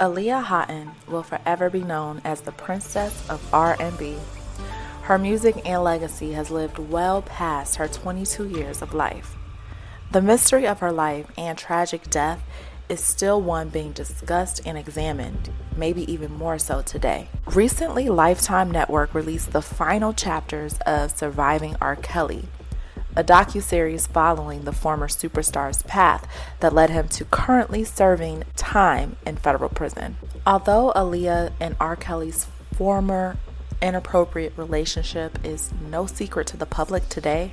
Aaliyah Haughton will forever be known as the princess of R&B. Her music and legacy has lived well past her 22 years of life. The mystery of her life and tragic death is still one being discussed and examined, maybe even more so today. Recently, Lifetime Network released the final chapters of Surviving R. Kelly, a docu-series following the former superstar's path that led him to currently serving time in federal prison. Although Aaliyah and R. Kelly's former inappropriate relationship is no secret to the public today,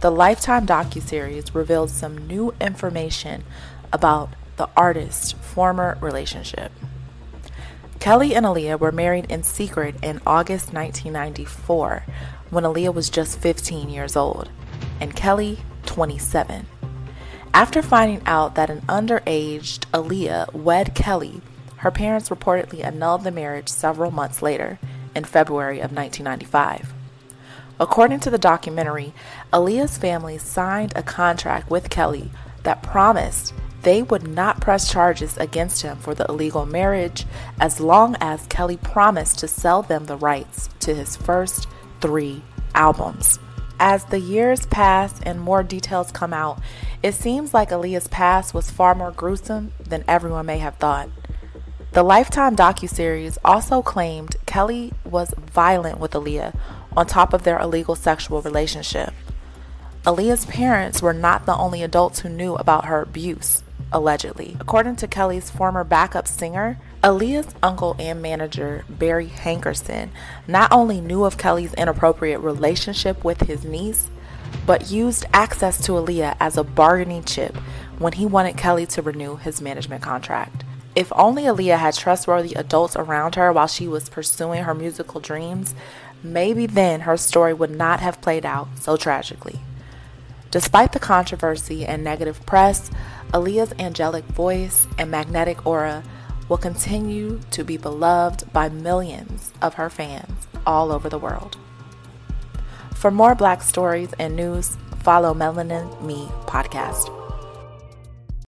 the Lifetime docu-series revealed some new information about the artist's former relationship. Kelly and Aaliyah were married in secret in August 1994 when Aaliyah was just 15 years old and Kelly 27. After finding out that an underaged Aaliyah wed Kelly, her parents reportedly annulled the marriage several months later in February of 1995. According to the documentary, Aaliyah's family signed a contract with Kelly that promised they would not press charges against him for the illegal marriage as long as Kelly promised to sell them the rights to his first three albums. As the years pass and more details come out, it seems like Aaliyah's past was far more gruesome than everyone may have thought. The Lifetime docuseries also claimed Kelly was violent with Aaliyah on top of their illegal sexual relationship. Aaliyah's parents were not the only adults who knew about her abuse allegedly. According to Kelly's former backup singer, Aaliyah's uncle and manager, Barry Hankerson, not only knew of Kelly's inappropriate relationship with his niece, but used access to Aaliyah as a bargaining chip when he wanted Kelly to renew his management contract. If only Aaliyah had trustworthy adults around her while she was pursuing her musical dreams, maybe then her story would not have played out so tragically. Despite the controversy and negative press, Aaliyah's angelic voice and magnetic aura will continue to be beloved by millions of her fans all over the world. For more black stories and news, follow Melanin Me podcast.